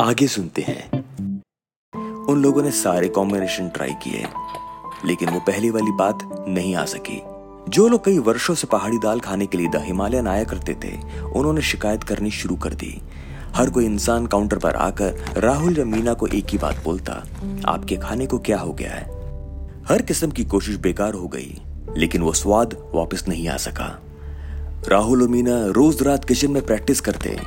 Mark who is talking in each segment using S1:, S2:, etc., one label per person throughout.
S1: आगे सुनते हैं। उन लोगों ने सारे कॉम्बिनेशन ट्राई किए, लेकिन वो पहली वाली बात नहीं आ सकी। जो लोग कई वर्षों से पहाड़ी दाल खाने के लिए द हिमालयन आया करते थे, उन्होंने शिकायत करनी शुरू कर दी। हर कोई इंसान काउंटर पर आकर राहुल या मीना को एक ही बात बोलता, आपके खाने को क्या हो गया है? हर किस्म की कोशिश बेकार हो गई, लेकिन वो स्वाद वापस नहीं आ सका। राहुल और मीना रोज रात किचन में प्रैक्टिस करते।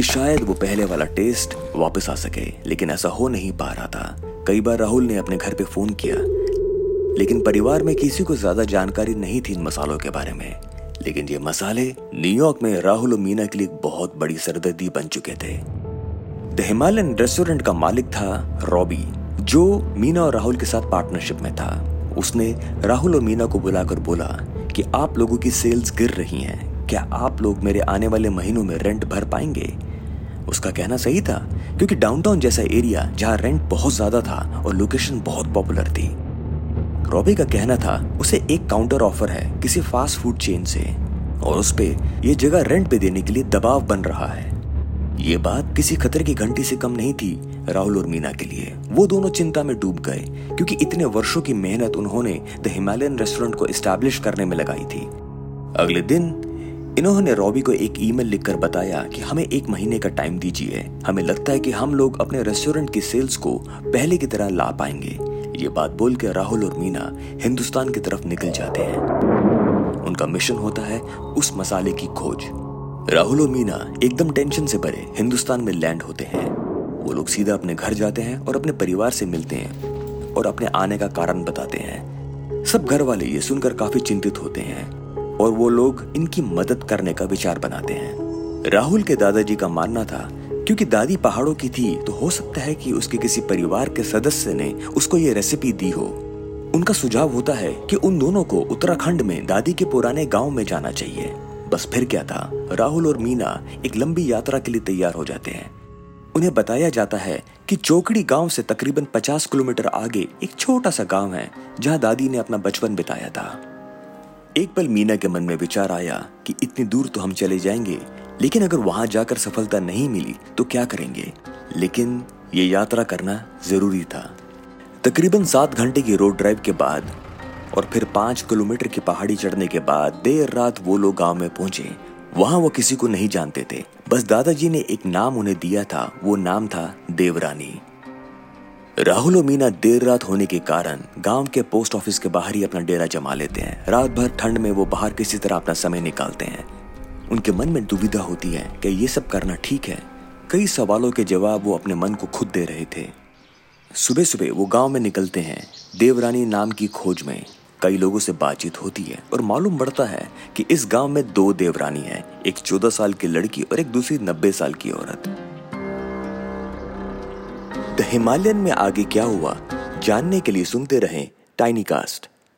S1: कि शायद वो पहले वाला टेस्ट वापस आ सके, लेकिन ऐसा हो नहीं पा रहा था। कई बार राहुल ने अपने घर पे फ़ोन किया, लेकिन परिवार में किसी को ज़्यादा जानकारी नहीं थी इन मसालों के बारे में। लेकिन ये मसाले न्यूयॉर्क में राहुल और मीना के लिए बहुत बड़ी सरदर्दी बन चुके थे। द हिमालयन रेस्टोरेंट का मालिक था रॉबी जो मीना और राहुल के साथ पार्टनरशिप में था। उसने राहुल और मीना को बुलाकर बोला कि आप लोगों की सेल्स गिर रही हैं। क्या आप लोग मेरे आने वाले महीनों में रेंट भर पाएँगे? उसका कहना सही था, क्योंकि डाउनटाउन जैसा एरिया जहाँ रेंट बहुत ज़्यादा था और लोकेशन बहुत पॉपुलर थी। रॉबी का कहना था, उसे एक काउंटर ऑफ़र है किसी फास्ट फ़ूड चेन से, और उस पे ये जगह रेंट पे देने के लिए दबाव बन रहा है। ये बात किसी खतरे की घंटी से कम नहीं थी राहुल और मीना के लिए। वो दोनों चिंता में डूब गए, क्योंकि इतने वर्षों की मेहनत उन्होंने द हिमालयन रेस्टोरेंट को एस्टैब्लिश करने में लगाई थी। अगले दिन इन्होंने रॉबी को एक ईमेल लिखकर बताया कि हमें एक महीने का टाइम दीजिए। हमें लगता है कि हम लोग अपने रेस्टोरेंट की सेल्स को पहले की तरह ला पाएँगे। ये बात बोल के राहुल और मीना हिंदुस्तान की तरफ़ निकल जाते हैं। उनका मिशन होता है उस मसाले की खोज। राहुल और मीना एकदम टेंशन से भरे हिंदुस्तान में लैंड होते हैं। वो लोग सीधा अपने घर जाते हैं और अपने परिवार से मिलते हैं और अपने आने का कारण बताते हैं। सब घर वाले ये सुनकर काफ़ी चिंतित होते हैं। और वो लोग इनकी मदद करने का विचार बनाते हैं। राहुल के दादाजी का मानना था, क्योंकि दादी पहाड़ों की थी तो हो सकता है कि उसके किसी परिवार के सदस्य ने उसको ये रेसिपी दी हो। उनका सुझाव होता है कि उन दोनों को उत्तराखंड में दादी के पुराने गाँव में जाना चाहिए। बस फिर क्या था, राहुल और मीना एक लंबी यात्रा के लिए तैयार हो जाते हैं। उन्हें बताया जाता है कि चौकड़ी गाँव से तकरीबन 50 किलोमीटर आगे एक छोटा सा गाँव है, जहाँ दादी ने अपना बचपन बिताया था। एक पल मीना के मन में विचार आया कि इतनी दूर तो हम चले जाएँगे, लेकिन अगर वहाँ जाकर सफलता नहीं मिली तो क्या करेंगे? लेकिन ये यात्रा करना ज़रूरी था। तकरीबन सात घंटे की रोड ड्राइव के बाद और फिर पाँच किलोमीटर की पहाड़ी चढ़ने के बाद देर रात वो लोग गाँव में पहुँचे। वहाँ वो किसी को नहीं जानते थे। बस दादाजी ने एक नाम उन्हें दिया था, वो नाम था देवरानी। राहुल और मीना देर रात होने के कारण गाँव के पोस्ट ऑफ़िस के बाहर ही अपना डेरा जमा लेते हैं। रात भर ठंड में वो बाहर किसी तरह अपना समय निकालते हैं। उनके मन में दुविधा होती है कि ये सब करना ठीक है। कई सवालों के जवाब वो अपने मन को खुद दे रहे थे। सुबह सुबह वो गाँव में निकलते हैं, देवरानी नाम की खोज में। कई लोगों से बातचीत होती है और मालूम पड़ता है कि इस गाँव में दो देवरानी हैं, एक चौदह साल की लड़की और एक दूसरी नब्बे साल की औरत। द हिमालयन में आगे क्या हुआ जानने के लिए सुनते रहें टाइनी कास्ट